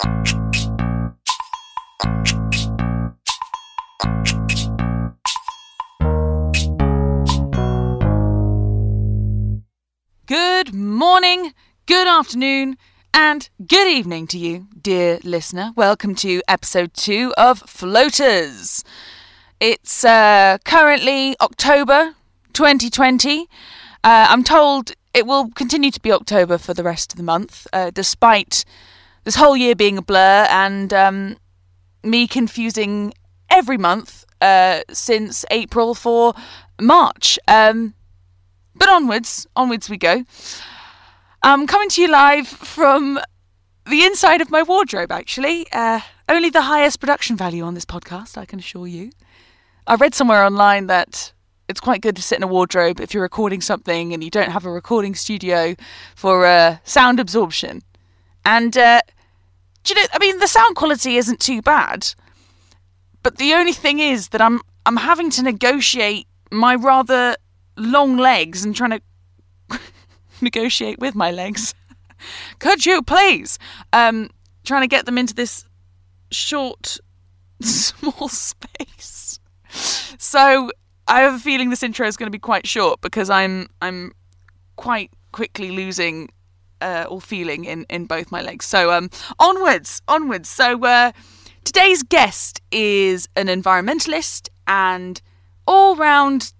Good morning, good afternoon, and good evening to you, dear listener. Welcome to episode two of Floaters. It's uh, currently October 2020. Uh, I'm told it will continue to be October for the rest of the month, uh, despite this whole year being a blur and um, me confusing every month uh, since April for March. Um, but onwards, onwards we go. I'm coming to you live from the inside of my wardrobe, actually. Uh, only the highest production value on this podcast, I can assure you. I read somewhere online that it's quite good to sit in a wardrobe if you're recording something and you don't have a recording studio for uh, sound absorption. And, uh, do you know, I mean, the sound quality isn't too bad. But the only thing is that I'm I'm having to negotiate my rather long legs and trying to negotiate with my legs. Could you please? Um, trying to get them into this short, small space. So I have a feeling this intro is going to be quite short because I'm I'm quite quickly losing uh, all feeling in in both my legs. So um, onwards, onwards. So uh, today's guest is an environmentalist and all round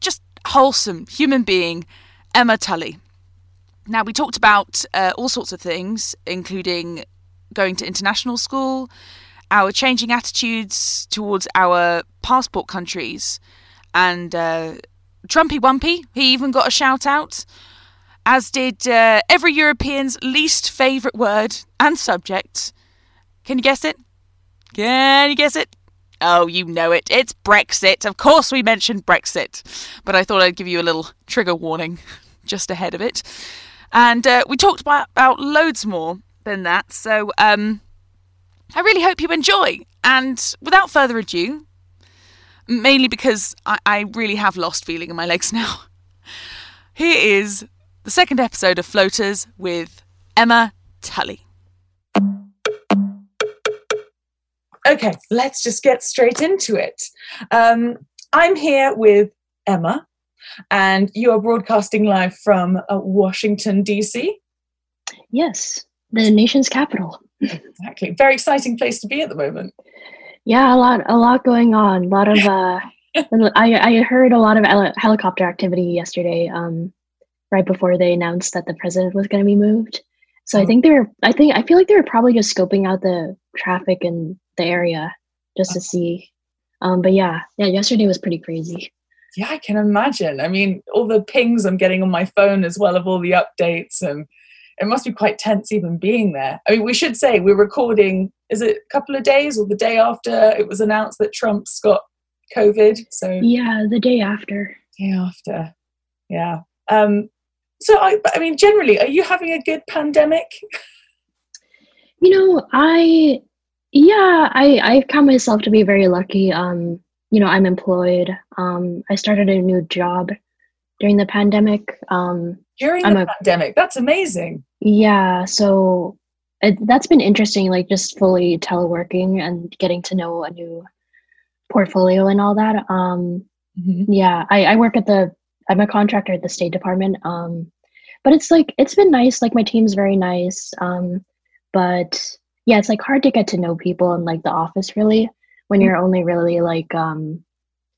just wholesome human being, Emma Tully. Now, we talked about uh, all sorts of things, including going to international school, our changing attitudes towards our passport countries, and uh, Trumpy Wumpy, he even got a shout out, as did uh, every European's least favourite word and subject. Can you guess it? Can you guess it? Oh, you know it. It's Brexit. Of course, we mentioned Brexit. But I thought I'd give you a little trigger warning just ahead of it. And uh, we talked about, about loads more than that. So um, I really hope you enjoy. And without further ado, mainly because I, I really have lost feeling in my legs now, here is the second episode of Floaters with Emma Tully. Okay, let's just get straight into it. Um, I'm here with Emma, and you are broadcasting live from uh, Washington, D.C. Yes, the nation's capital. exactly. Very exciting place to be at the moment. Yeah, a lot, a lot going on. A lot of. Uh, I I heard a lot of helicopter activity yesterday. Um, right before they announced that the president was going to be moved. So I oh. think they're. I think I feel like they were probably just scoping out the traffic and the area just to see. Um, but yeah, yeah, yesterday was pretty crazy. Yeah, I can imagine. I mean, all the pings I'm getting on my phone as well of all the updates, and it must be quite tense even being there. I mean, we should say we're recording. Is it a couple of days or the day after it was announced that Trump's got COVID? So yeah, the day after. Day after, yeah. Um, so I, I mean, generally, are you having a good pandemic? You know, I yeah, I I count myself to be very lucky. Um, you know, I'm employed. Um, I started a new job during the pandemic. Um, during the a, pandemic, that's amazing. Yeah, so it, that's been interesting. Like just fully teleworking and getting to know a new portfolio and all that. Um, mm-hmm. yeah, I, I work at the. I'm a contractor at the State Department. Um, but it's like it's been nice. Like my team's very nice. Um, but yeah, it's like hard to get to know people in like the office really when you're only really like um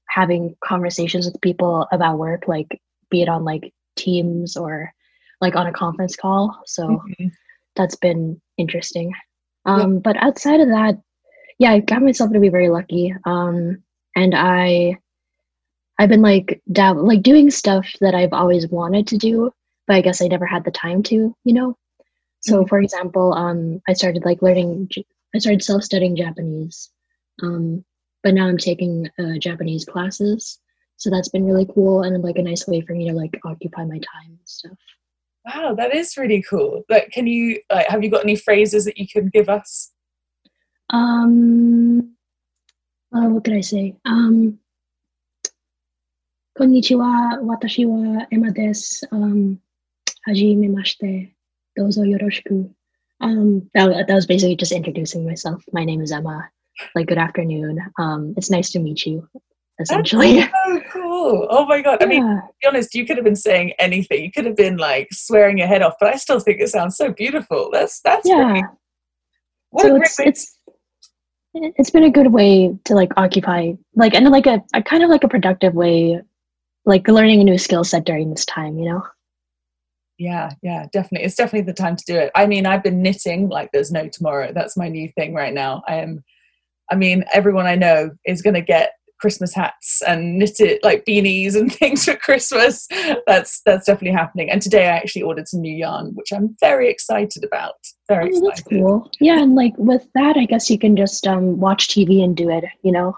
having conversations with people about work, like be it on like Teams or like on a conference call. So mm-hmm. that's been interesting. Um, yeah. but outside of that, yeah, I got myself to be very lucky. Um, and I I've been like dab like doing stuff that I've always wanted to do, but I guess I never had the time to, you know. So, mm-hmm. for example, um, I started like learning. I started self-studying Japanese, um, but now I'm taking uh, Japanese classes. So that's been really cool and like a nice way for me to like occupy my time and stuff. Wow, that is really cool. Like, can you like have you got any phrases that you can give us? Um, uh, what could I say? Um, Konnichiwa, watashi wa Emma desu. Um, mashite, dozo yoroshiku. Um, that, that was basically just introducing myself. My name is Emma. Like, good afternoon. Um, it's nice to meet you, essentially. That's so cool. Oh my God. Yeah. I mean, to be honest, you could have been saying anything. You could have been like swearing your head off, but I still think it sounds so beautiful. That's, that's, yeah. Great. What so it's, it's, it's been a good way to like occupy, like, and like a, a kind of like a productive way like learning a new skill set during this time you know yeah yeah definitely it's definitely the time to do it i mean i've been knitting like there's no tomorrow that's my new thing right now i am i mean everyone i know is going to get Christmas hats and knitted like beanies and things for Christmas. That's that's definitely happening. And today I actually ordered some new yarn, which I'm very excited about. Very oh, excited. That's cool. Yeah, and like with that, I guess you can just um, watch TV and do it. You know,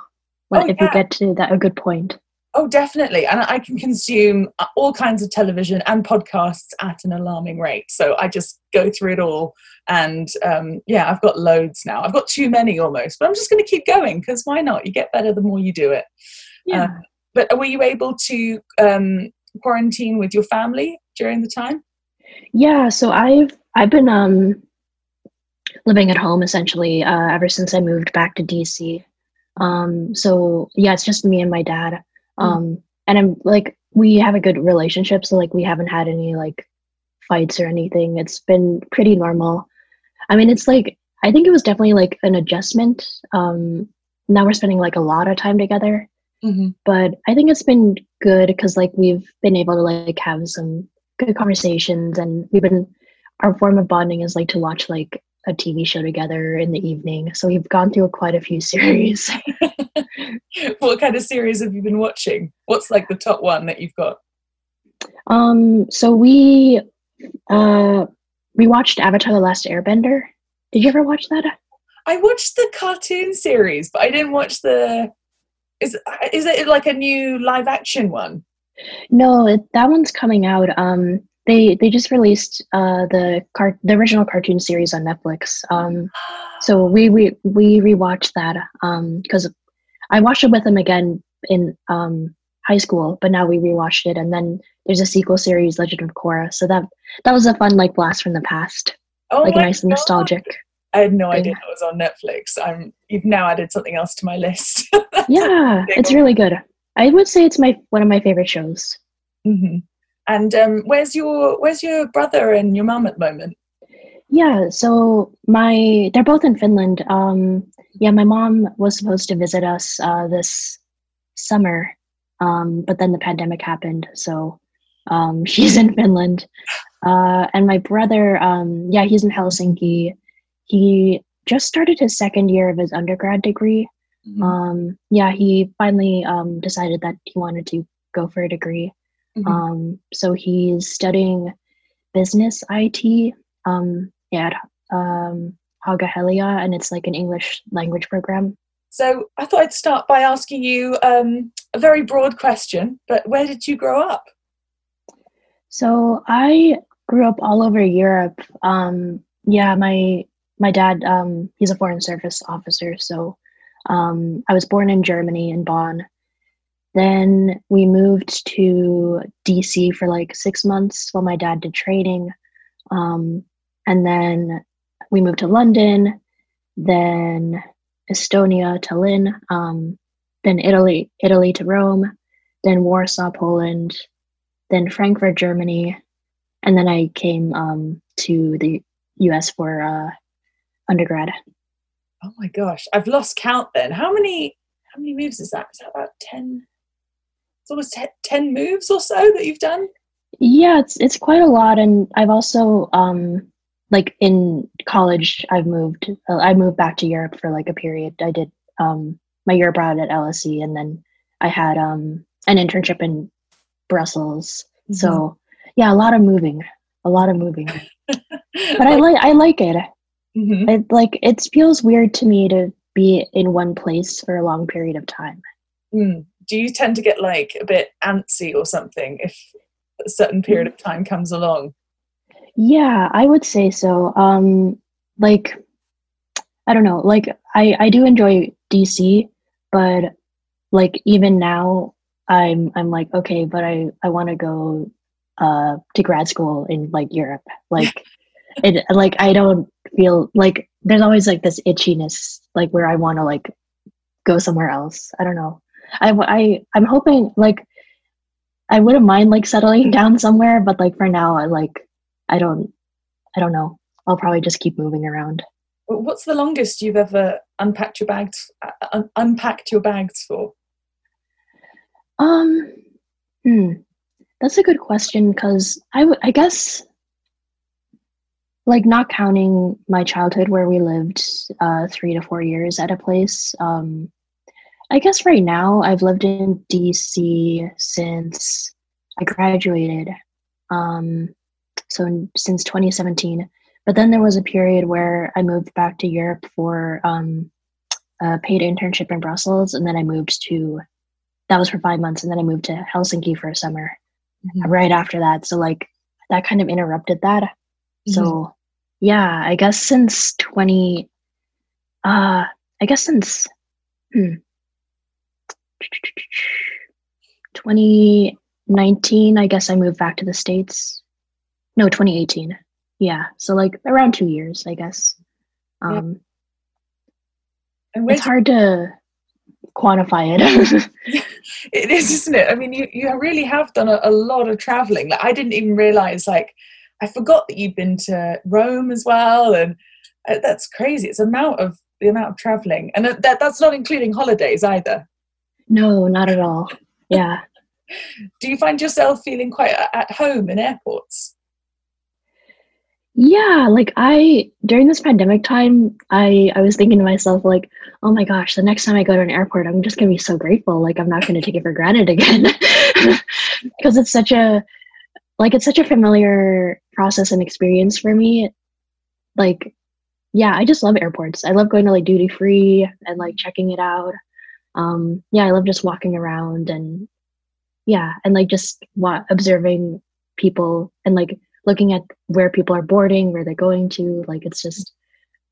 oh, if yeah. you get to that a good point. Oh, definitely. And I can consume uh, all kinds of television and podcasts at an alarming rate. So I just go through it all. And um, yeah, I've got loads now. I've got too many almost, but I'm just going to keep going because why not? You get better the more you do it. Yeah. Uh, but were you able to um, quarantine with your family during the time? Yeah. So I've I've been um, living at home essentially uh, ever since I moved back to DC. Um, so yeah, it's just me and my dad. Mm. Um, and I'm like, we have a good relationship, so like we haven't had any like fights or anything. It's been pretty normal. I mean, it's like I think it was definitely like an adjustment. Um, now we're spending like a lot of time together, mm-hmm. but I think it's been good because like we've been able to like have some good conversations, and we've been our form of bonding is like to watch like a TV show together in the evening. So we've gone through quite a few series. what kind of series have you been watching? What's like the top one that you've got? Um, so we uh we watched Avatar the Last Airbender. Did you ever watch that? I watched the cartoon series, but I didn't watch the is is it like a new live action one? No, it, that one's coming out. Um they they just released uh, the car the original cartoon series on Netflix. Um, so we we we rewatched that because um, I watched it with them again in um, high school, but now we rewatched it, and then there's a sequel series, Legend of Korra. So that that was a fun like blast from the past, oh like a nice God. nostalgic. I had no thing. idea that was on Netflix. I'm you've now added something else to my list. yeah, it's really good. I would say it's my one of my favorite shows. Mm-hmm. And um, where's your where's your brother and your mum at the moment? Yeah, so my they're both in Finland. Um, yeah, my mom was supposed to visit us uh, this summer, um, but then the pandemic happened, so um, she's in Finland. Uh, and my brother, um, yeah, he's in Helsinki. He just started his second year of his undergrad degree. Mm-hmm. Um, yeah, he finally um, decided that he wanted to go for a degree. Mm-hmm. Um, so he's studying business IT um, at um, Haaga-Helia, and it's like an English language program. So I thought I'd start by asking you um, a very broad question, but where did you grow up? So I grew up all over Europe. Um, yeah, my my dad um, he's a foreign service officer, so um, I was born in Germany in Bonn, then we moved to DC for like six months while my dad did training. Um, and then we moved to London, then Estonia, Tallinn, um, then Italy, Italy to Rome, then Warsaw, Poland, then Frankfurt, Germany, and then I came um, to the U.S. for uh, undergrad. Oh my gosh, I've lost count. Then how many how many moves is that? Is that about ten? It's almost 10 moves or so that you've done? Yeah it's it's quite a lot and i've also um like in college i've moved uh, i moved back to europe for like a period. I did um my year abroad at lse and then i had um an internship in brussels. Mm-hmm. so yeah a lot of moving a lot of moving. But i like i like it. Mm-hmm. it like it feels weird to me to be in one place for a long period of time. Mm do you tend to get like a bit antsy or something if a certain period of time comes along? Yeah, I would say so. Um, like, I don't know. Like, I I do enjoy DC, but like even now, I'm I'm like okay, but I I want to go uh to grad school in like Europe. Like, it like I don't feel like there's always like this itchiness, like where I want to like go somewhere else. I don't know. I I I'm hoping like I wouldn't mind like settling down somewhere, but like for now, I like I don't I don't know. I'll probably just keep moving around. What's the longest you've ever unpacked your bags uh, un- unpacked your bags for? Um, hmm, that's a good question because I, w- I guess like not counting my childhood where we lived uh, three to four years at a place. Um, I guess right now I've lived in DC since I graduated. Um, so since 2017. But then there was a period where I moved back to Europe for um, a paid internship in Brussels, and then I moved to that was for five months, and then I moved to Helsinki for a summer mm-hmm. right after that. So like that kind of interrupted that. Mm-hmm. So yeah, I guess since 20, uh, I guess since hmm, 2019, I guess I moved back to the States. No, 2018. Yeah. So like around two years, I guess. Um, yeah. it's hard to quantify it. it is, isn't it? I mean, you, you really have done a, a lot of traveling. Like I didn't even realize, like, I forgot that you'd been to Rome as well. And uh, that's crazy. It's amount of the amount of traveling. And that, that's not including holidays either. No, not at all. Yeah. Do you find yourself feeling quite at home in airports? Yeah, like I during this pandemic time, I I was thinking to myself like, oh my gosh, the next time I go to an airport, I'm just gonna be so grateful. Like I'm not gonna take it for granted again, because it's such a like it's such a familiar process and experience for me. Like, yeah, I just love airports. I love going to like duty free and like checking it out. Um, yeah, I love just walking around and yeah, and like just what observing people and like looking at where people are boarding, where they're going to. Like it's just,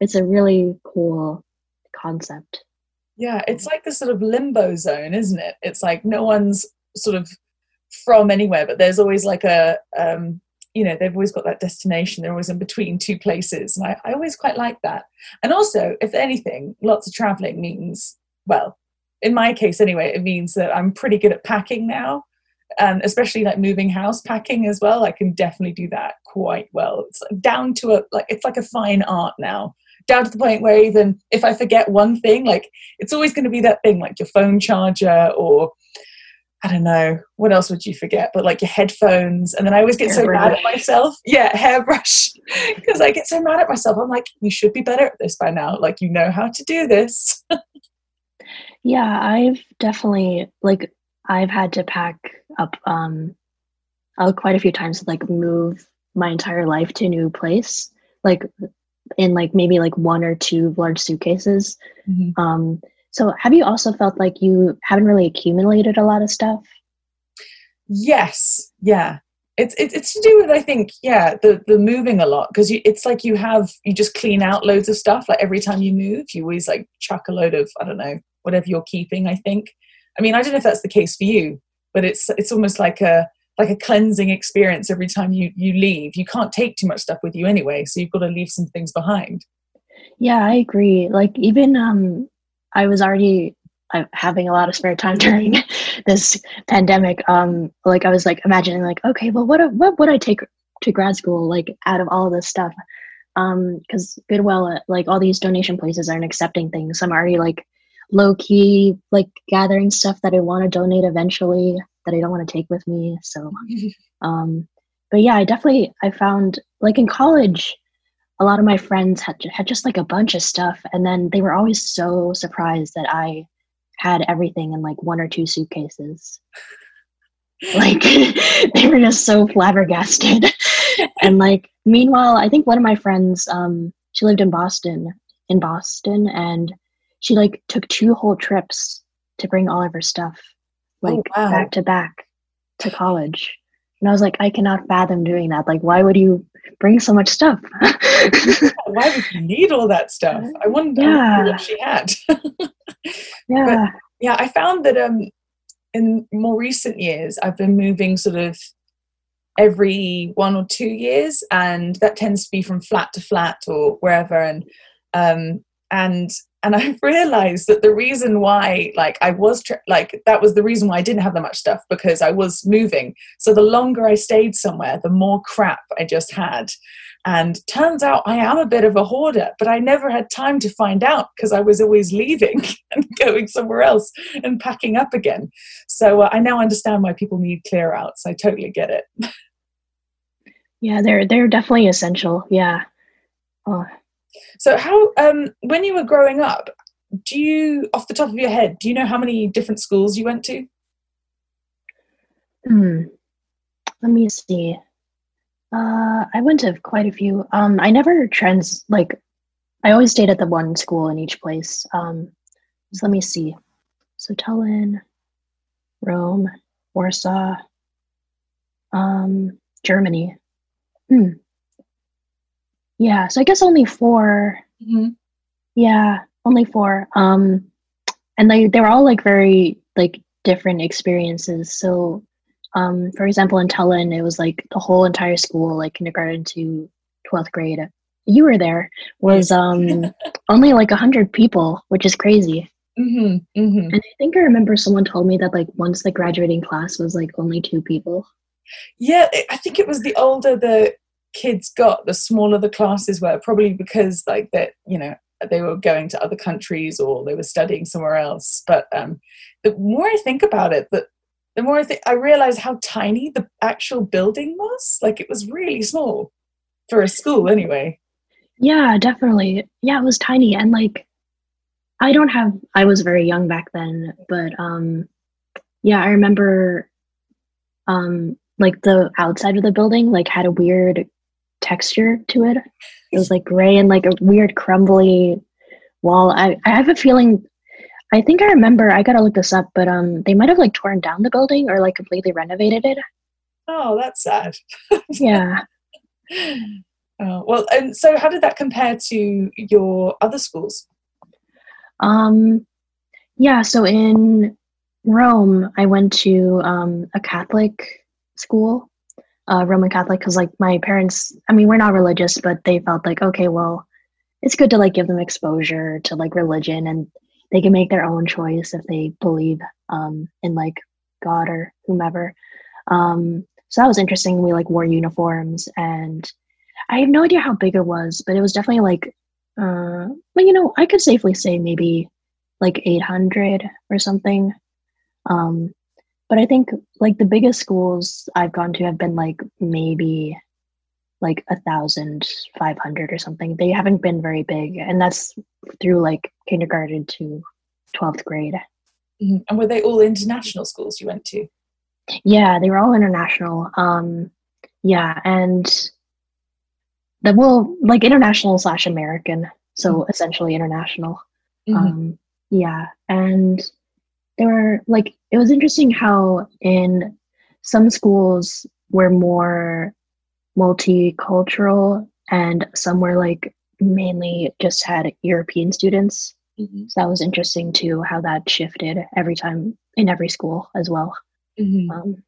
it's a really cool concept. Yeah, it's like this sort of limbo zone, isn't it? It's like no one's sort of from anywhere, but there's always like a, um, you know, they've always got that destination. They're always in between two places. And I, I always quite like that. And also, if anything, lots of traveling means, well, in my case anyway, it means that I'm pretty good at packing now and especially like moving house packing as well i can definitely do that quite well it's down to a like it's like a fine art now down to the point where even if i forget one thing like it's always going to be that thing like your phone charger or I don't know what else would you forget, but like your headphones. And then I always get so mad at myself. Yeah, hairbrush, because I get so mad at myself. I'm like, you should be better at this by now. Like you know how to do this. yeah, I've definitely like I've had to pack up um uh, quite a few times to like move my entire life to a new place, like in like maybe like one or two large suitcases. Mm-hmm. Um, so have you also felt like you haven't really accumulated a lot of stuff? Yes, yeah. It's, it's it's to do with I think yeah the the moving a lot because it's like you have you just clean out loads of stuff like every time you move you always like chuck a load of I don't know whatever you're keeping I think I mean, I don't know if that's the case for you, but it's it's almost like a like a cleansing experience every time you you leave. You can't take too much stuff with you anyway, so you've got to leave some things behind. Yeah, I agree. Like even um I was already uh, having a lot of spare time during this pandemic. Um like I was like imagining like okay, well what what would I take to grad school like out of all of this stuff? Um cuz Goodwill uh, like all these donation places aren't accepting things. So I'm already like low key like gathering stuff that I want to donate eventually that I don't want to take with me. So, um, but yeah, I definitely I found like in college, a lot of my friends had had just like a bunch of stuff, and then they were always so surprised that I had everything in like one or two suitcases. like they were just so flabbergasted. and like meanwhile, I think one of my friends, um, she lived in Boston, in Boston, and she like took two whole trips to bring all of her stuff like oh, wow. back to back to college and i was like i cannot fathom doing that like why would you bring so much stuff why would you need all that stuff i wonder yeah. what she had yeah but, yeah i found that um in more recent years i've been moving sort of every one or two years, and that tends to be from flat to flat or wherever. And um, and and I realized that the reason why, like, I was tra- like that was the reason why I didn't have that much stuff because I was moving. So the longer I stayed somewhere, the more crap I just had. And turns out I am a bit of a hoarder, but I never had time to find out because I was always leaving and going somewhere else and packing up again. So uh, I now understand why people need clear outs. I totally get it. yeah, they're they're definitely essential. Yeah. Oh. So how um when you were growing up, do you off the top of your head, do you know how many different schools you went to? Hmm. Let me see. Uh, I went to quite a few. Um, I never trans like. I always stayed at the one school in each place. Um, so let me see. So Tallinn, Rome, Warsaw, um, Germany. Hmm. Yeah, so I guess only 4 mm-hmm. Yeah, only four. Um, and they they were all like very like different experiences. So um, for example, in Tallinn, it was like the whole entire school, like kindergarten to 12th grade. You were there, was um, only like 100 people, which is crazy. Mm-hmm, mm-hmm. And I think I remember someone told me that like once the graduating class was like only two people. Yeah, I think it was the older the kids got, the smaller the classes were, probably because like that, you know, they were going to other countries or they were studying somewhere else. But um, the more I think about it, that the more I think I realize how tiny the actual building was. Like it was really small for a school, anyway. Yeah, definitely. Yeah, it was tiny, and like I don't have. I was very young back then, but um, yeah, I remember um like the outside of the building like had a weird texture to it. It was like gray and like a weird crumbly wall. I, I have a feeling I think I remember. I gotta look this up, but um, they might have like torn down the building or like completely renovated it. Oh, that's sad. yeah. Oh, well, and so how did that compare to your other schools? Um, yeah. So in Rome, I went to um, a Catholic school, uh, Roman Catholic, because like my parents. I mean, we're not religious, but they felt like okay, well, it's good to like give them exposure to like religion and they can make their own choice if they believe um, in like God or whomever. Um, so that was interesting. We like wore uniforms, and I have no idea how big it was, but it was definitely like, uh, you know, I could safely say maybe like 800 or something. Um, but I think like the biggest schools I've gone to have been like maybe like a thousand five hundred or something. They haven't been very big, and that's through like kindergarten to twelfth grade. Mm-hmm. And were they all international schools you went to? Yeah, they were all international. Um, yeah, and the well, like international slash American, so mm-hmm. essentially international. Mm-hmm. Um, yeah, and there were like it was interesting how in some schools were more multicultural and some were like mainly just had European students. Mm-hmm. So that was interesting too, how that shifted every time in every school as well. Mm-hmm. Um,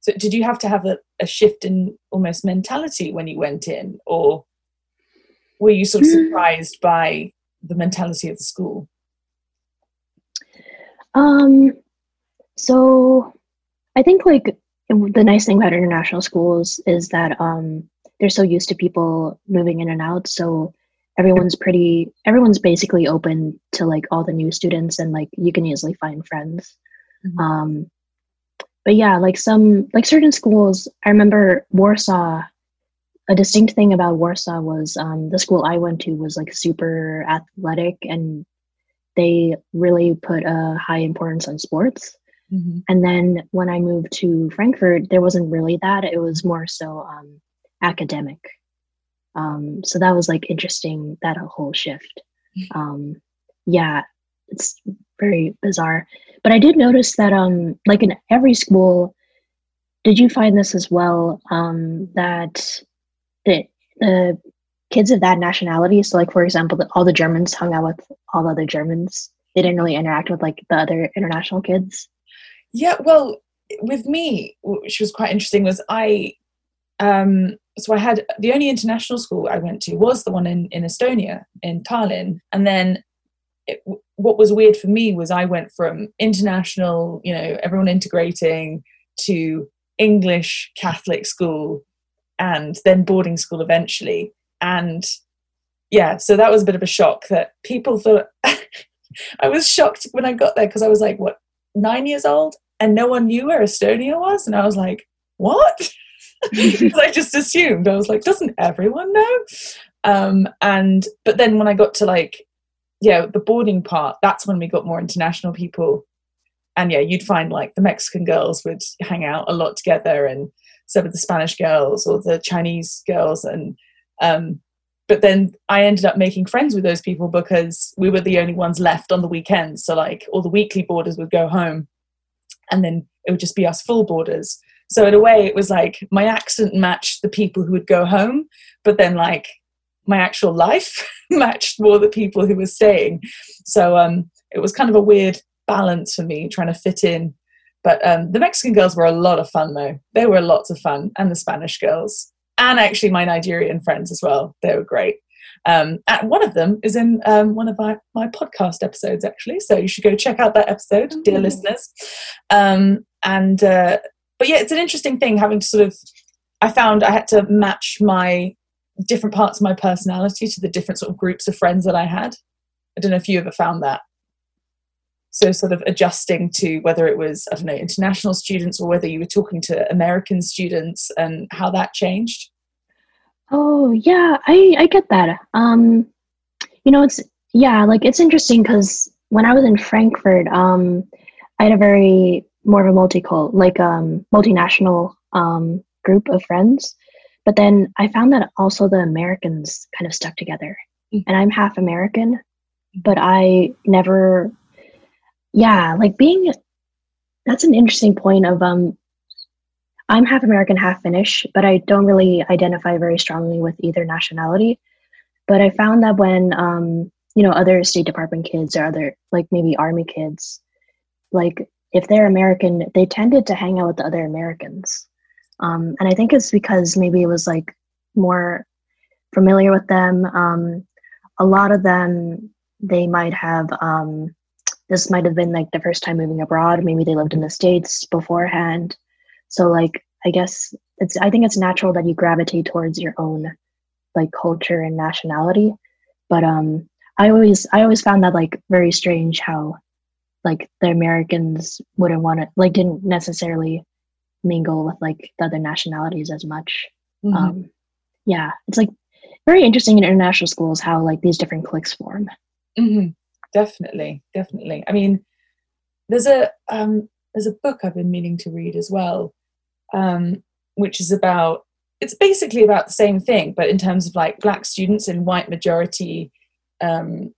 so did you have to have a, a, shift in almost mentality when you went in, or were you sort of mm. surprised by the mentality of the school? Um, so I think like the nice thing about international schools is that um, they're so used to people moving in and out. So everyone's pretty, everyone's basically open to like all the new students, and like you can easily find friends. Mm-hmm. Um, but yeah, like some, like certain schools, I remember Warsaw. A distinct thing about Warsaw was um, the school I went to was like super athletic, and they really put a high importance on sports. Mm-hmm. And then when I moved to Frankfurt, there wasn't really that. It was more so um, academic. Um, so that was like interesting, that whole shift. Um, yeah, it's very bizarre. But I did notice that, um, like in every school, did you find this as well? Um, that the the kids of that nationality, so like for example, all the Germans hung out with all the other Germans. They didn't really interact with like the other international kids. Yeah, well, with me, which was quite interesting, was I um, so I had the only international school I went to was the one in, in Estonia, in Tallinn. And then it, what was weird for me was I went from international, you know, everyone integrating to English Catholic school and then boarding school eventually. And yeah, so that was a bit of a shock that people thought I was shocked when I got there because I was like, what, nine years old? And no one knew where Estonia was. And I was like, what? I just assumed. I was like, doesn't everyone know? Um, and but then when I got to like, yeah, the boarding part, that's when we got more international people. And yeah, you'd find like the Mexican girls would hang out a lot together, and some of the Spanish girls or the Chinese girls, and um, but then I ended up making friends with those people because we were the only ones left on the weekends. So like all the weekly boarders would go home, and then it would just be us full boarders. So in a way, it was like my accent matched the people who would go home, but then like my actual life matched more the people who were staying. So um, it was kind of a weird balance for me trying to fit in. But um, the Mexican girls were a lot of fun though. They were lots of fun, and the Spanish girls, and actually my Nigerian friends as well. They were great. Um, and one of them is in um, one of my, my podcast episodes, actually. So you should go check out that episode, dear mm-hmm. listeners. Um, and uh, but yeah, it's an interesting thing having to sort of. I found I had to match my different parts of my personality to the different sort of groups of friends that I had. I don't know if you ever found that. So, sort of adjusting to whether it was, I don't know, international students or whether you were talking to American students and how that changed. Oh, yeah, I, I get that. Um, you know, it's, yeah, like it's interesting because when I was in Frankfurt, um, I had a very more of a multicult, like um, multinational um, group of friends. But then I found that also the Americans kind of stuck together. Mm-hmm. And I'm half American, but I never, yeah, like being, that's an interesting point of, um, I'm half American, half Finnish, but I don't really identify very strongly with either nationality. But I found that when, um, you know, other State Department kids or other, like maybe Army kids, like if they're American, they tended to hang out with the other Americans. Um, and I think it's because maybe it was like more familiar with them. Um, a lot of them, they might have, um, this might have been like the first time moving abroad. Maybe they lived in the States beforehand. So, like, I guess it's, I think it's natural that you gravitate towards your own like culture and nationality. But um, I always, I always found that like very strange how like the Americans wouldn't want to like didn't necessarily mingle with like the other nationalities as much. Mm-hmm. Um, yeah, it's like very interesting in international schools how like these different cliques form. Mm-hmm. Definitely, definitely. I mean, there's a um, there's a book I've been meaning to read as well, um, which is about it's basically about the same thing, but in terms of like black students in white majority um,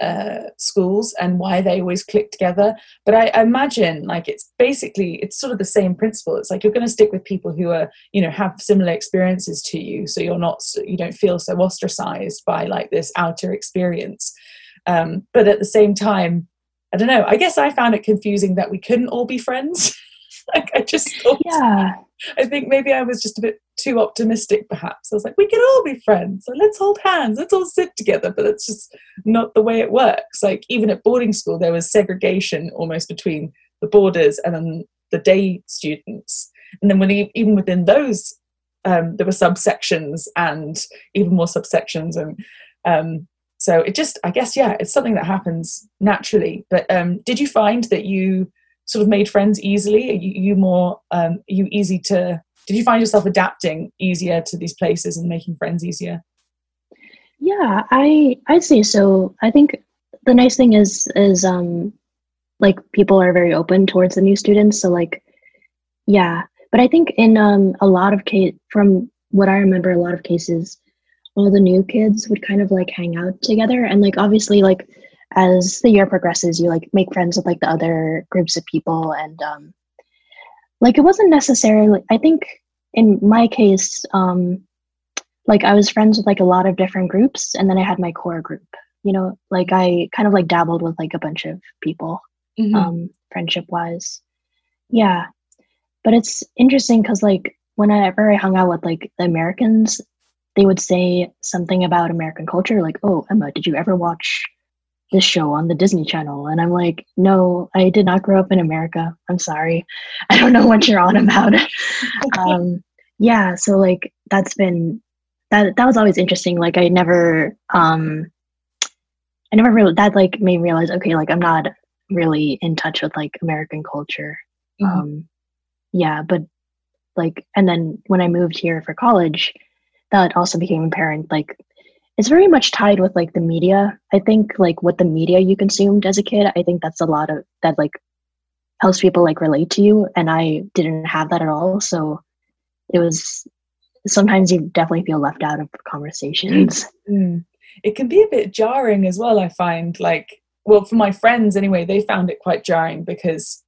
uh, schools and why they always click together. But I, I, imagine like it's basically it's sort of the same principle. It's like you're going to stick with people who are you know have similar experiences to you, so you're not you don't feel so ostracized by like this outer experience. Um, but at the same time, I don't know. I guess I found it confusing that we couldn't all be friends. like I just thought, yeah. I think maybe I was just a bit too optimistic, perhaps. I was like, we can all be friends. So let's hold hands. Let's all sit together. But that's just not the way it works. Like, even at boarding school, there was segregation almost between the boarders and then the day students. And then when even within those, um, there were subsections and even more subsections. And um, so it just, I guess, yeah, it's something that happens naturally. But um, did you find that you sort of made friends easily? Are you, you more, um, are you easy to did you find yourself adapting easier to these places and making friends easier yeah i i'd say so i think the nice thing is is um like people are very open towards the new students so like yeah but i think in um a lot of case from what i remember a lot of cases all the new kids would kind of like hang out together. And like obviously like as the year progresses you like make friends with like the other groups of people. And um like it wasn't necessarily i think in my case um like i was friends with like a lot of different groups and then i had my core group you know? Like i kind of like dabbled with like a bunch of people mm-hmm. um friendship wise yeah. But it's interesting because like whenever I hung out with like the Americans, they would say something about American culture, like, "Oh, Emma, did you ever watch this show on the Disney Channel?" And I'm like, "No, I did not grow up in America. I'm sorry, I don't know what you're on about." um, yeah, so like that's been that that was always interesting. Like I never, um, I never really that like made me realize, okay, like I'm not really in touch with like American culture. Mm-hmm. Um, yeah, but like, and then when I moved here for college, that also became apparent. Like, it's very much tied with like the media. I think like what the media you consumed as a kid. I think that's a lot of that like helps people like relate to you, and I didn't have that at all. So it was sometimes you definitely feel left out of conversations. Mm. It can be a bit jarring as well. I find like well for my friends anyway they found it quite jarring because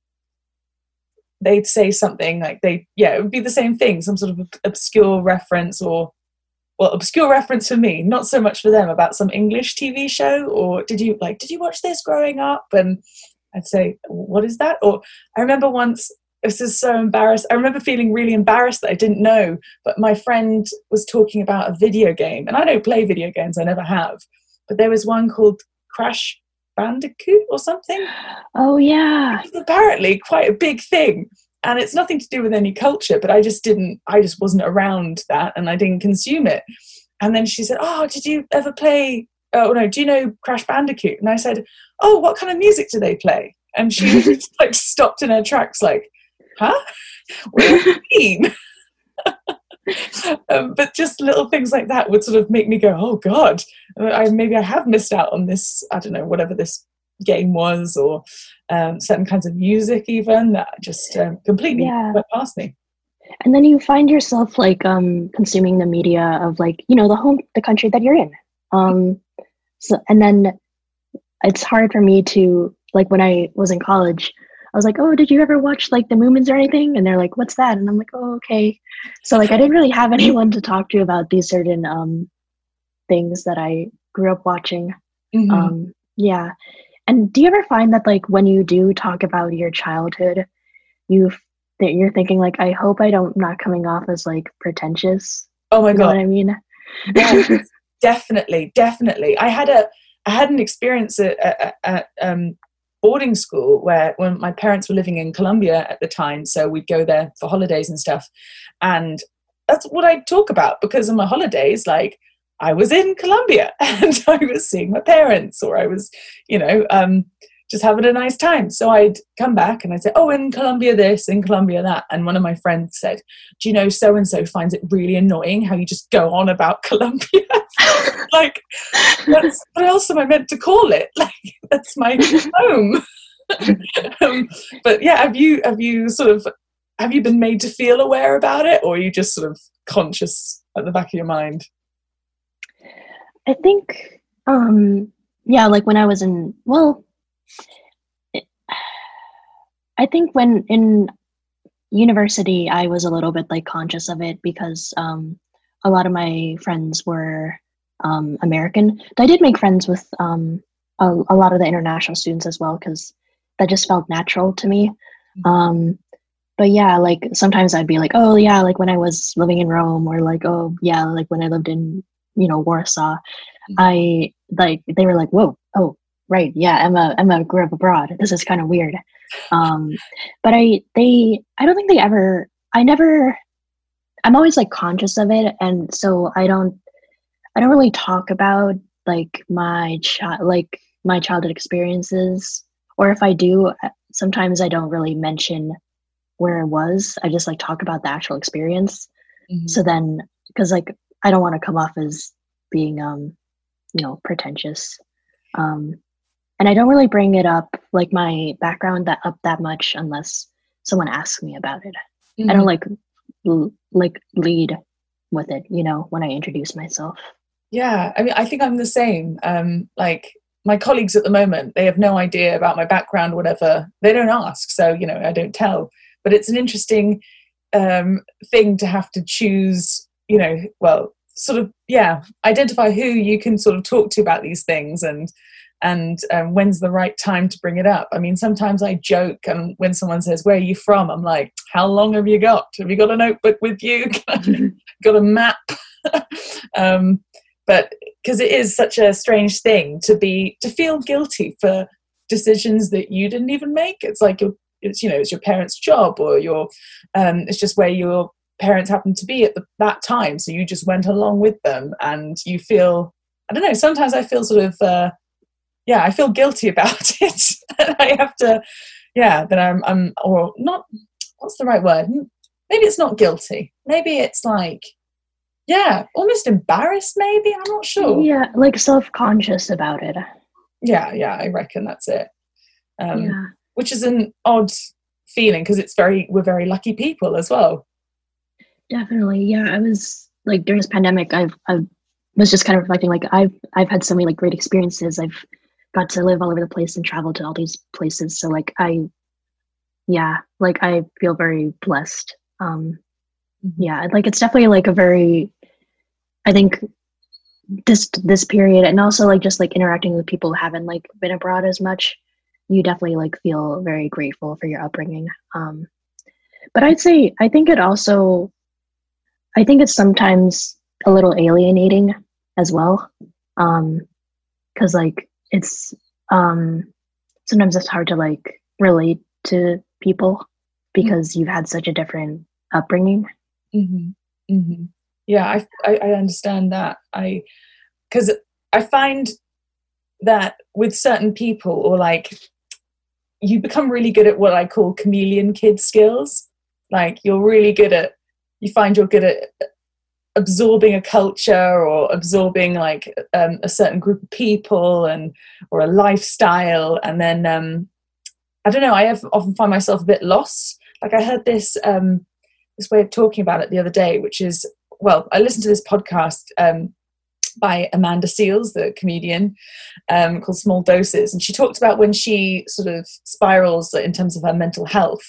they'd say something like they yeah it would be the same thing some sort of obscure reference or well obscure reference for me not so much for them about some english tv show or did you like did you watch this growing up and i'd say what is that or i remember once this is so embarrassed i remember feeling really embarrassed that i didn't know but my friend was talking about a video game and i don't play video games i never have but there was one called crash Bandicoot or something. Oh yeah. Apparently quite a big thing. And it's nothing to do with any culture, but I just didn't I just wasn't around that and I didn't consume it. And then she said, Oh, did you ever play oh no, do you know Crash Bandicoot? And I said, Oh, what kind of music do they play? And she just like stopped in her tracks like, Huh? What do you mean? um, but just little things like that would sort of make me go, oh God, I, maybe I have missed out on this, I don't know, whatever this game was, or um, certain kinds of music, even that just um, completely yeah. went past me. And then you find yourself like um, consuming the media of like, you know, the home, the country that you're in. Um, so, and then it's hard for me to, like, when I was in college, I was like, oh, did you ever watch like the Moomins or anything? And they're like, what's that? And I'm like, oh, okay. So like I didn't really have anyone to talk to about these certain um, things that I grew up watching. Mm-hmm. Um, yeah. And do you ever find that like when you do talk about your childhood, you that you're thinking like, I hope I don't not coming off as like pretentious. Oh my you god! I mean, yes, definitely, definitely. I had a I had an experience at, at, at um, boarding school where when my parents were living in Colombia at the time, so we'd go there for holidays and stuff. And that's what I talk about because on my holidays, like I was in Colombia and I was seeing my parents or I was, you know, um, just having a nice time. So I'd come back and I'd say, Oh, in Colombia this, in Colombia that. And one of my friends said, Do you know so and so finds it really annoying how you just go on about Colombia? like, what else am I meant to call it? Like, that's my home. um, but yeah, have you have you sort of have you been made to feel aware about it, or are you just sort of conscious at the back of your mind? I think, um, yeah, like when I was in well, I think when in university, I was a little bit like conscious of it because um, a lot of my friends were um, American. I did make friends with um, a, a, lot of the international students as well because that just felt natural to me. Mm-hmm. Um, but yeah, like sometimes I'd be like, oh yeah, like when I was living in Rome, or like oh yeah, like when I lived in you know Warsaw, mm-hmm. I like they were like, whoa, oh right, yeah, Emma Emma grew up abroad. This is kind of weird. Um, but I they I don't think they ever I never I'm always like conscious of it, and so I don't I don't really talk about like my child like my childhood experiences, or if I do, sometimes I don't really mention where I was. I just like talk about the actual experience. Mm-hmm. So then, because like I don't want to come off as being um you know pretentious. Um and i don't really bring it up like my background that up that much unless someone asks me about it. Mm-hmm. i don't like l- like lead with it you know when i introduce myself. Yeah i mean i think i'm the same. Um like my colleagues at the moment they have no idea about my background whatever. They don't ask so you know i don't tell. But it's an interesting um thing to have to choose you know well sort of yeah identify who you can sort of talk to about these things and and um, when's the right time to bring it up. I mean sometimes i joke and when someone says where are you from? I'm like how long have you got? Have you got a notebook with you? Got a map? Um, but because it is such a strange thing to be to feel guilty for decisions that you didn't even make. It's like your it's you know it's your parents job or your um, it's just where your parents happen to be at the, that time so you just went along with them and you feel i don't know sometimes i feel sort of uh, yeah, I feel guilty about it. I have to, yeah, that I'm, I'm, or not, what's the right word? Maybe it's not guilty. Maybe it's like, yeah, almost embarrassed, maybe. I'm not sure. Yeah, like self conscious about it. Yeah, yeah, I reckon that's it. Um, yeah. Which is an odd feeling because it's very, we're very lucky people as well. Definitely. Yeah, I was like during this pandemic, I've, I was just kind of reflecting like I've, I've had so many like great experiences. I've, got to live all over the place and travel to all these places. So like I, yeah, like I feel very blessed. Um, mm-hmm. yeah, like it's definitely like a very, I think this this period and also like just like interacting with people who haven't like been abroad as much you definitely like feel very grateful for your upbringing um but i'd say i think it also i think it's sometimes a little alienating as well um because like it's um sometimes it's hard to like relate to people because mm-hmm. you've had such a different upbringing mm-hmm. Mm-hmm. yeah I, I, I understand that i because i find that with certain people or like you become really good at what i call chameleon kid skills like you're really good at you find you're good at absorbing a culture or absorbing like um, a certain group of people and or a lifestyle and then um, i don't know i have often find myself a bit lost. Like i heard this um, this way of talking about it the other day which is well i listened to this podcast um, by amanda Seales the comedian um, called small doses and she talked about when she sort of spirals in terms of her mental health.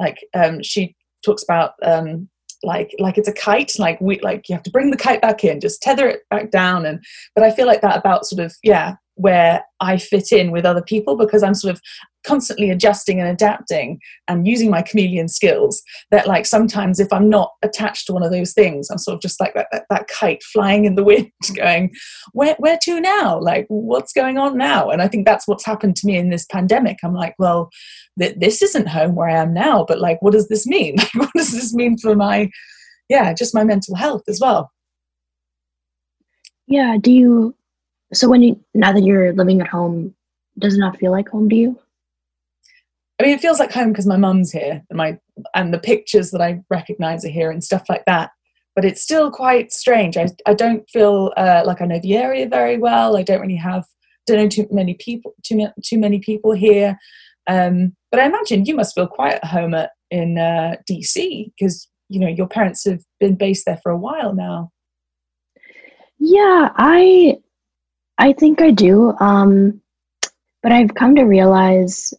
Like um, she talks about um, like like it's a kite like we like you have to bring the kite back in just tether it back down. And but i feel like that about sort of yeah where i fit in with other people because i'm sort of constantly adjusting and adapting and using my chameleon skills that like sometimes if i'm not attached to one of those things i'm sort of just like that, that, that kite flying in the wind going where, where to now? Like what's going on now? And i think that's what's happened to me in this pandemic. I'm like well th- this isn't home where i am now but like what does this mean? What does this mean for my yeah just my mental health as well? Yeah do you so when you now that you're living at home does it not feel like home to you I mean, it feels like home because my mum's here and my and the pictures that I recognise are here and stuff like that. But it's still quite strange. I I don't feel uh, like I know the area very well. I don't really have don't know too many people too too many people here. Um, but I imagine you must feel quite at home at, in uh, DC because you know your parents have been based there for a while now. Yeah, I I think I do. Um, but I've come to realize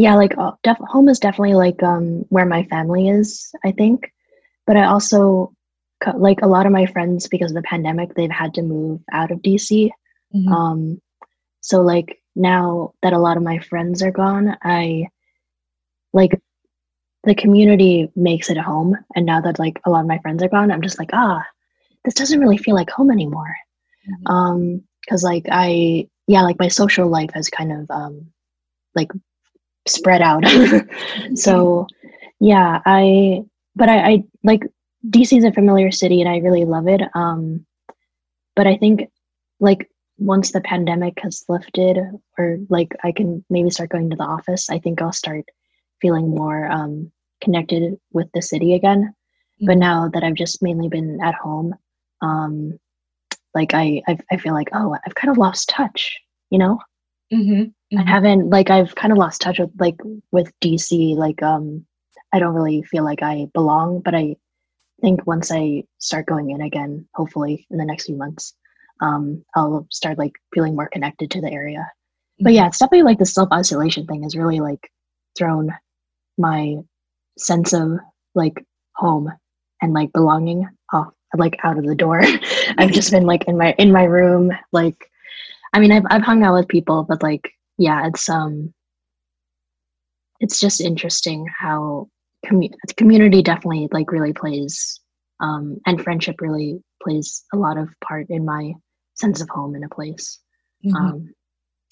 yeah like uh, def- home is definitely like um where my family is i think but i also like a lot of my friends because of the pandemic they've had to move out of dc mm-hmm. um so like now that a lot of my friends are gone i like the community makes it home and now that like a lot of my friends are gone i'm just like ah this doesn't really feel like home anymore mm-hmm. um because like i yeah like my social life has kind of um like spread out. so yeah, I but I, I like DC is a familiar city and I really love it. Um, but I think like once the pandemic has lifted or like I can maybe start going to the office, I think I'll start feeling more um, connected with the city again. Mm-hmm. But now that I've just mainly been at home, um, like I, I, I feel like oh I've kind of lost touch, you know. Mm-hmm. Mm-hmm. I haven't like I've kind of lost touch with like with DC. Like um, I don't really feel like I belong, but I think once I start going in again, hopefully in the next few months, um, I'll start like feeling more connected to the area. Mm-hmm. But yeah, it's definitely like the self isolation thing has really like thrown my sense of like home and like belonging off like out of the door. I've just been like in my in my room like I mean, I've I've hung out with people, but like, yeah, it's um, it's just interesting how commu- community definitely like really plays, um, and friendship really plays a lot of part in my sense of home in a place. Mm-hmm. Um,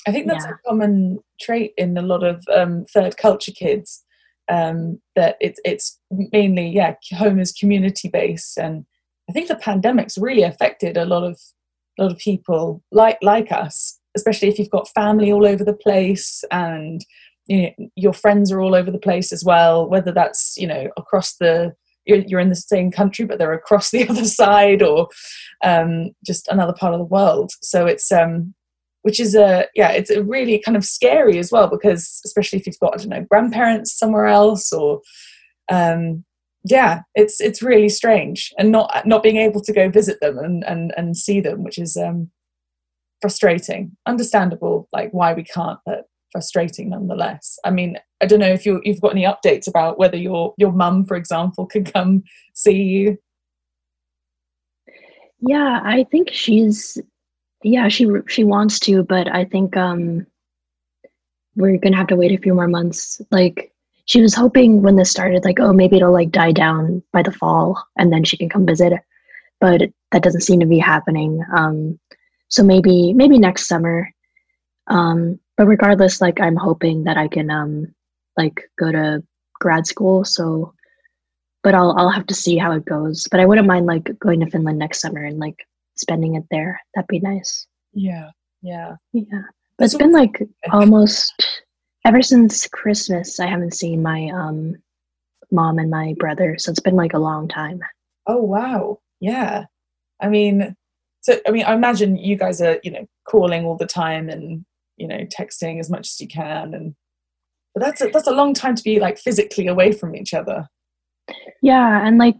I think that's yeah. a common trait in a lot of um, third culture kids. Um, that it's it's mainly yeah, home is community based, and I think the pandemic's really affected a lot of a lot of people like like us, especially if you've got family all over the place and you know, your friends are all over the place as well. Whether that's you know across the you're, you're in the same country but they're across the other side or um, just another part of the world. So it's um, which is a yeah it's a really kind of scary as well because especially if you've got I don't know grandparents somewhere else or um, yeah, it's it's really strange, and not not being able to go visit them and and and see them, which is um, frustrating. Understandable, like why we can't, but frustrating nonetheless. I mean, I don't know if you you've got any updates about whether your your mum, for example, can come see you. Yeah, I think she's yeah she she wants to, but I think um we're gonna have to wait a few more months. Like she was hoping when this started, like, oh, maybe it'll like die down by the fall and then she can come visit. But that doesn't seem to be happening. Um, so maybe maybe next summer. Um, but regardless, like I'm hoping that I can um, like go to grad school. So, but I'll I'll have to see how it goes. But I wouldn't mind like going to Finland next summer and like spending it there. That'd be nice. Yeah, yeah, yeah. But it's been like almost ever since Christmas, I haven't seen my um, mom and my brother, so it's been like a long time. Oh wow, yeah. I mean, so I mean, I imagine you guys are you know calling all the time and you know texting as much as you can, and but that's a, that's a long time to be like physically away from each other. Yeah, and like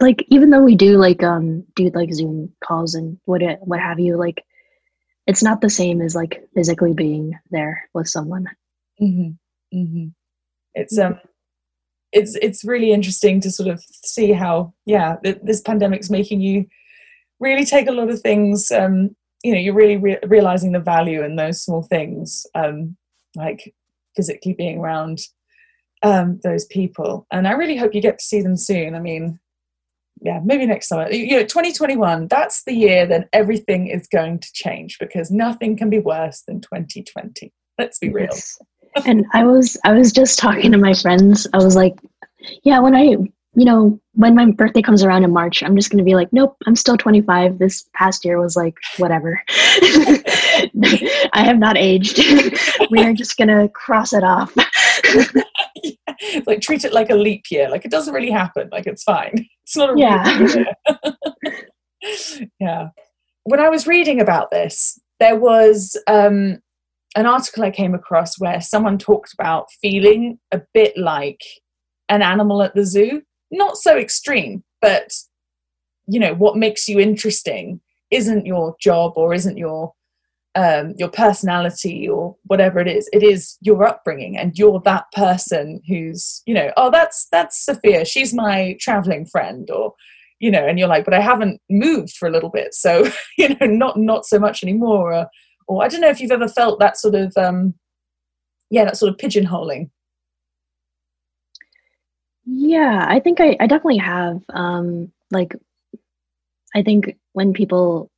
like even though we do like um do like Zoom calls and what it, what have you, like it's not the same as like physically being there with someone. Mm-hmm. Mm-hmm. It's um, it's it's really interesting to sort of see how yeah th- this pandemic's making you really take a lot of things. Um, you know, you're really re- realizing the value in those small things, um, like physically being around um, those people. And I really hope you get to see them soon. I mean, yeah, maybe next summer. You know, 2021, that's the year that everything is going to change because nothing can be worse than 2020. Let's be real. Yes and I was I was just talking to my friends. I was like, yeah, when I you know when my birthday comes around in March, I'm just gonna be like, nope, I'm still 25. This past year was like whatever. I have not aged. we are just gonna cross it off. yeah. Like treat it like a leap year. Like it doesn't really happen. Like it's fine. It's not a yeah. yeah. When I was reading about this, there was um, an article I came across where someone talked about feeling a bit like an animal at the zoo. Not so extreme, but you know what makes you interesting isn't your job or isn't your um, your personality or whatever it is. It is your upbringing, and you're that person who's you know oh that's that's Sophia. She's my traveling friend, or you know, and you're like, but I haven't moved for a little bit, so you know, not not so much anymore. Or, or I don't know if you've ever felt that sort of um, yeah, that sort of pigeonholing. Yeah, I think I, I definitely have. Um, like, I think when people,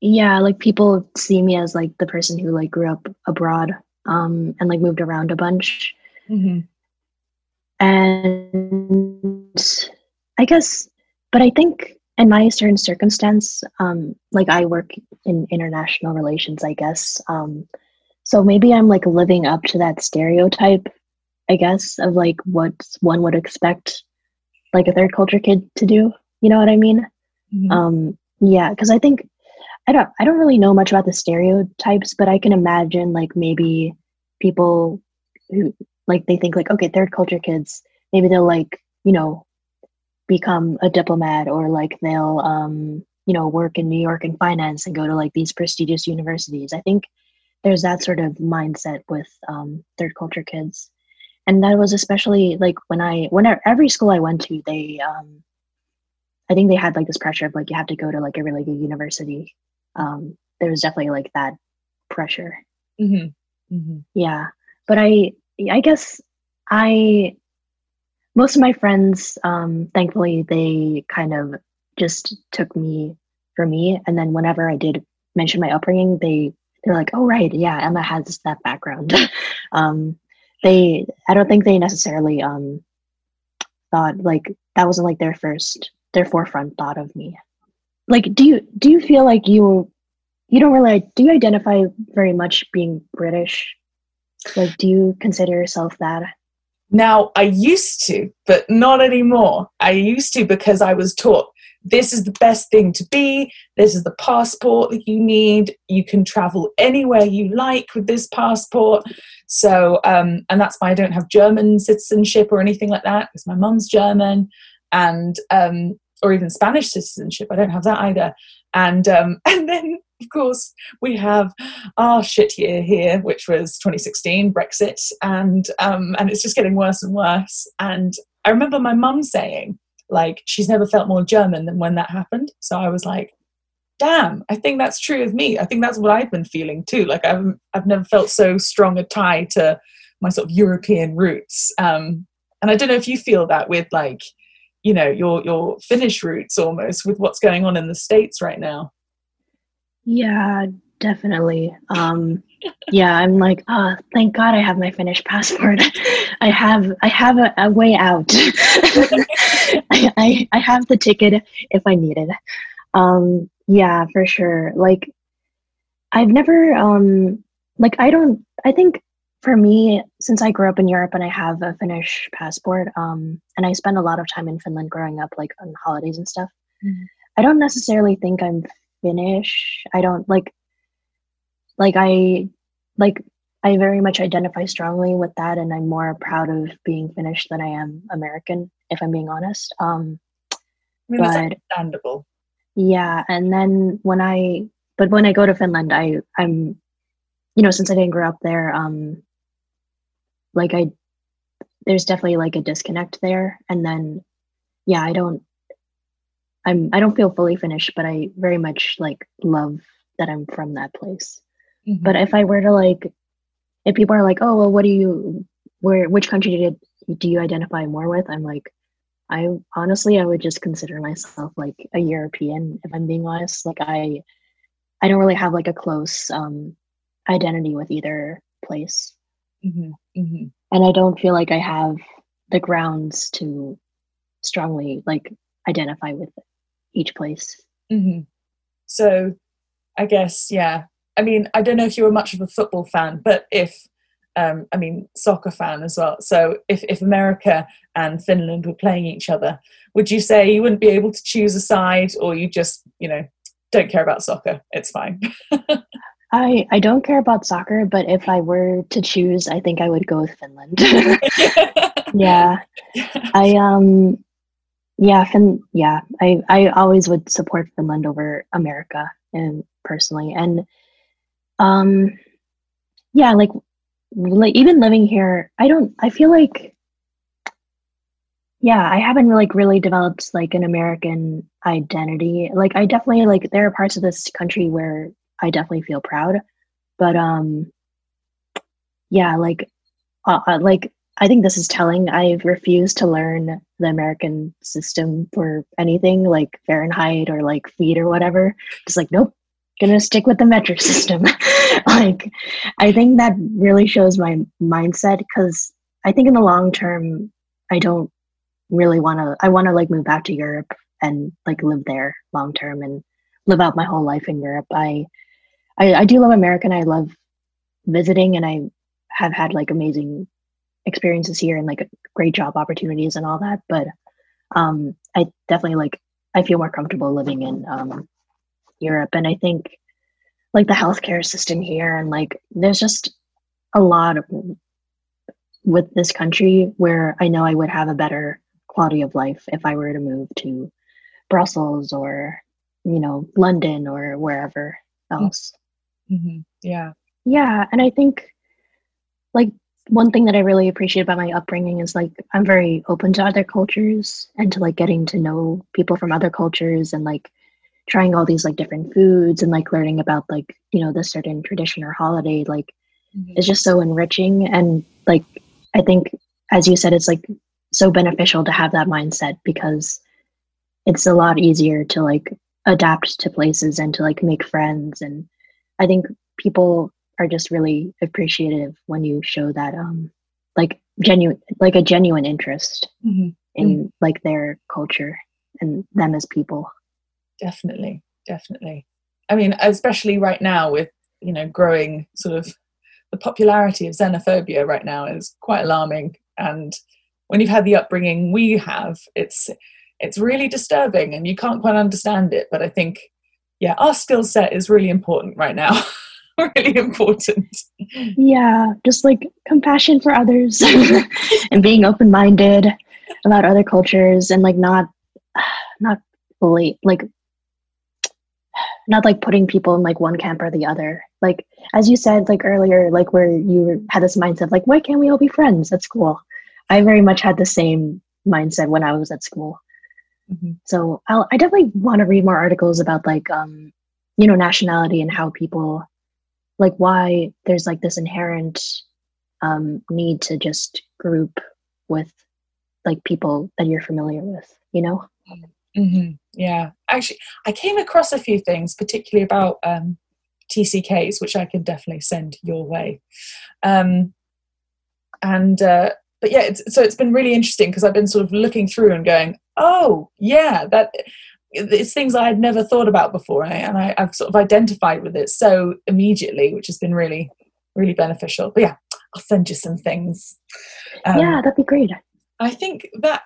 yeah, like people see me as like the person who like grew up abroad um, and like moved around a bunch. Mm-hmm. And I guess, but I think in my certain circumstance, um, like I work in international relations, I guess. Um, so maybe I'm like living up to that stereotype, I guess, of like what one would expect like a third culture kid to do. You know what I mean? Mm-hmm. Um, yeah, because I think I don't I don't really know much about the stereotypes, but I can imagine like maybe people who like they think like okay, third culture kids, maybe they'll like you know become a diplomat or like they'll um, you know work in new york in finance and go to like these prestigious universities i think there's that sort of mindset with um, third culture kids and that was especially like when i when I, every school i went to they um, i think they had like this pressure of like you have to go to like a really good university um, there was definitely like that pressure. Mm-hmm. Mm-hmm. Yeah, but I I guess I most of my friends, um, thankfully, they kind of just took me for me, and then whenever I did mention my upbringing, they they're like, "Oh right, yeah, Emma has that background." um, they, I don't think they necessarily um, thought like that wasn't like their first, their forefront thought of me. Like, do you do you feel like you you don't really do you identify very much being British? Like, do you consider yourself that? Now, I used to, but not anymore. I used to because I was taught this is the best thing to be. This is the passport that you need. You can travel anywhere you like with this passport. So, um, and that's why I don't have German citizenship or anything like that because my mum's German, and um, or even Spanish citizenship. I don't have that either. And um, and then of course, we have our shit year here, which was 2016, Brexit, and um, and it's just getting worse and worse. And I remember my mum saying, like, she's never felt more German than when that happened. So I was like, damn, I think that's true of me. I think that's what I've been feeling too. Like I've I've never felt so strong a tie to my sort of European roots. Um, and I don't know if you feel that with like, you know, your your Finnish roots almost with what's going on in the states right now. Yeah, definitely. Um, yeah, I'm like, oh, thank God I have my Finnish passport. I have I have a, a way out. I, I, I have the ticket if I need it. Um, yeah, for sure. Like, I've never um, like I don't. I think for me, since I grew up in Europe and I have a Finnish passport, um, and I spend a lot of time in Finland growing up, like on holidays and stuff. Mm-hmm. I don't necessarily think I'm Finnish. I don't like like I like I very much identify strongly with that and I'm more proud of being Finnish than I am American, if I'm being honest. Um I mean, but, understandable. Yeah. And then when I but when I go to Finland I I'm you know, since I didn't grow up there, um like I there's definitely like a disconnect there. And then yeah, I don't I'm I don't feel fully Finnish, but I very much like love that I'm from that place. Mm-hmm. But if I were to like, if people are like, oh well, what do you, where, which country did do you identify more with? I'm like, I honestly I would just consider myself like a European if I'm being honest. Like I, I don't really have like a close um, identity with either place, mm-hmm. Mm-hmm. and I don't feel like I have the grounds to strongly like identify with each place. Mm-hmm. So, I guess yeah. I mean, I don't know if you were much of a football fan, but if um, I mean, soccer fan as well. So, if, if America and Finland were playing each other, would you say you wouldn't be able to choose a side, or you just, you know, don't care about soccer? It's fine. I I don't care about soccer, but if I were to choose, I think I would go with Finland. yeah, I um yeah, fin- yeah. I, I always would support Finland over America and personally. And um yeah, like like even living here, I don't I feel like yeah, I haven't like really developed like an American identity. Like I definitely like there are parts of this country where I definitely feel proud, but um yeah, like uh, uh like I think this is telling. I've refused to learn the American system for anything like Fahrenheit or like feet or whatever. Just like, nope, gonna stick with the metric system. like, I think that really shows my mindset because I think in the long term, I don't really want to, I want to like move back to Europe and like live there long term and live out my whole life in Europe. I, I, I do love America and I love visiting and I have had like amazing experiences here and like great job opportunities and all that but um i definitely like i feel more comfortable living in um europe. And i think like the healthcare system here and like there's just a lot of with this country where i know i would have a better quality of life if i were to move to brussels or you know london or wherever else. Mm-hmm. yeah. Yeah and i think like one thing that I really appreciate about my upbringing is like I'm very open to other cultures and to like getting to know people from other cultures and like trying all these like different foods and like learning about like you know the certain tradition or holiday like mm-hmm. it's just so enriching and like i think as you said it's like so beneficial to have that mindset because it's a lot easier to like adapt to places and to like make friends and i think people are just really appreciative when you show that um like genuine like a genuine interest mm-hmm. in mm-hmm. like their culture and them as people. Definitely definitely. I mean especially right now with you know growing sort of the popularity of xenophobia right now is quite alarming. And when you've had the upbringing we have it's it's really disturbing and you can't quite understand it. But i think yeah our skill set is really important right now really important. Yeah just like compassion for others and being open-minded about other cultures and like not not fully like not like putting people in like one camp or the other. Like as you said like earlier like where you had this mindset like why can't we all be friends? At school i very much had the same mindset when i was at school. Mm-hmm. so I'll, i definitely want to read more articles about like um you know nationality and how people like why there's like this inherent um need to just group with like people that you're familiar with you know? Mm-hmm. yeah. Actually i came across a few things particularly about um tck's which i can definitely send your way. Um and uh but yeah it's, so it's been really interesting because i've been sort of looking through and going oh yeah that it's things I had never thought about before, and I, have sort of identified with it so immediately, which has been really, really beneficial. But yeah, I'll send you some things. Um, yeah, that'd be great. I think that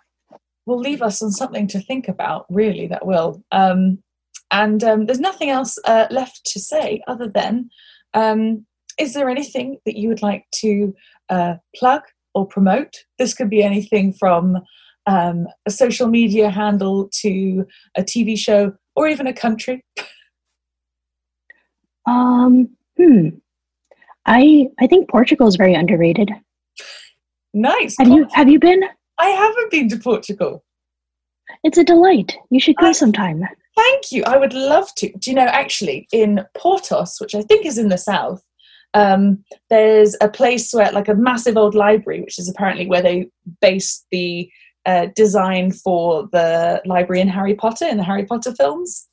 will leave us on something to think about. Really, that will. Um, and um, there's nothing else uh, left to say other than, um, is there anything that you would like to uh, plug or promote? This could be anything from um, a social media handle to a TV show or even a country? Um, hmm. I I think Portugal is very underrated. Nice. Have you have you been? I haven't been to Portugal. It's a delight. You should go I, sometime. Thank you. I would love to. Do you know actually in Portos, which I think is in the south, um, there's a place where like a massive old library, which is apparently where they based the uh, design for the library in Harry Potter in the Harry Potter films.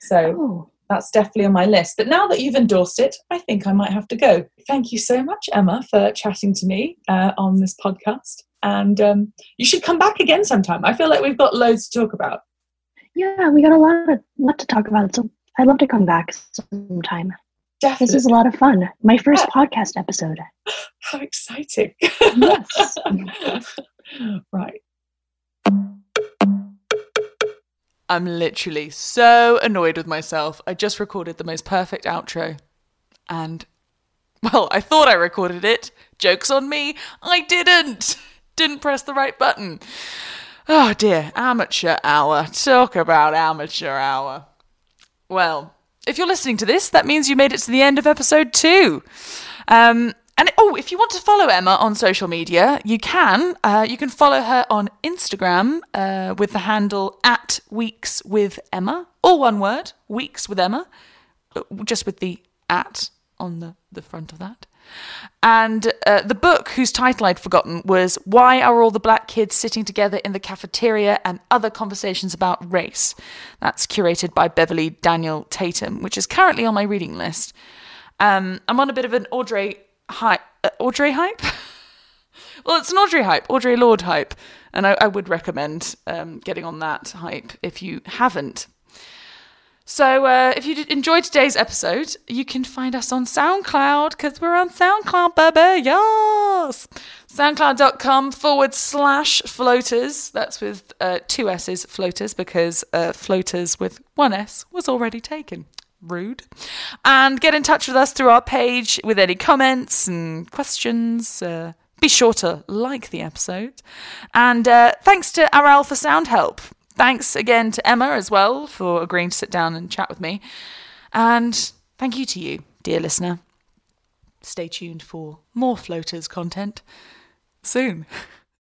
So oh. that's definitely on my list. But now that you've endorsed it, I think I might have to go. Thank you so much, Emma, for chatting to me uh, on this podcast. And um, you should come back again sometime. I feel like we've got loads to talk about. Yeah, we got a lot, of, lot to talk about. So I'd love to come back sometime. Definitely. This is a lot of fun. My first podcast episode. How exciting. Yes. right. I'm literally so annoyed with myself. I just recorded the most perfect outro. And, well, I thought I recorded it. Joke's on me. I didn't. Didn't press the right button. Oh dear, amateur hour. Talk about amateur hour. Well, if you're listening to this, that means you made it to the end of episode two. Um, and oh, if you want to follow Emma on social media, you can. Uh, you can follow her on Instagram uh, with the handle at Weeks with Emma, all one word, Weeks with Emma, uh, just with the at on the, the front of that. And uh, the book, whose title I'd forgotten, was Why Are All the Black Kids Sitting Together in the Cafeteria and Other Conversations About Race? That's curated by Beverly Daniel Tatum, which is currently on my reading list. Um, I'm on a bit of an Audre hype, uh, Audre hype. well, it's an Audre hype, Audre Lord hype, and I, I would recommend um, getting on that hype if you haven't. So, uh, if you enjoyed today's episode, you can find us on SoundCloud because we're on SoundCloud, baby. Yes! SoundCloud.com forward slash floaters. That's with uh, two S's, floaters, because uh, floaters with one S was already taken rude. And get in touch with us through our page with any comments and questions. Uh, be sure to like the episode. And uh, thanks to Aral for sound help. Thanks again to Emma as well for agreeing to sit down and chat with me. And thank you to you, dear listener. Stay tuned for more Floaters content soon.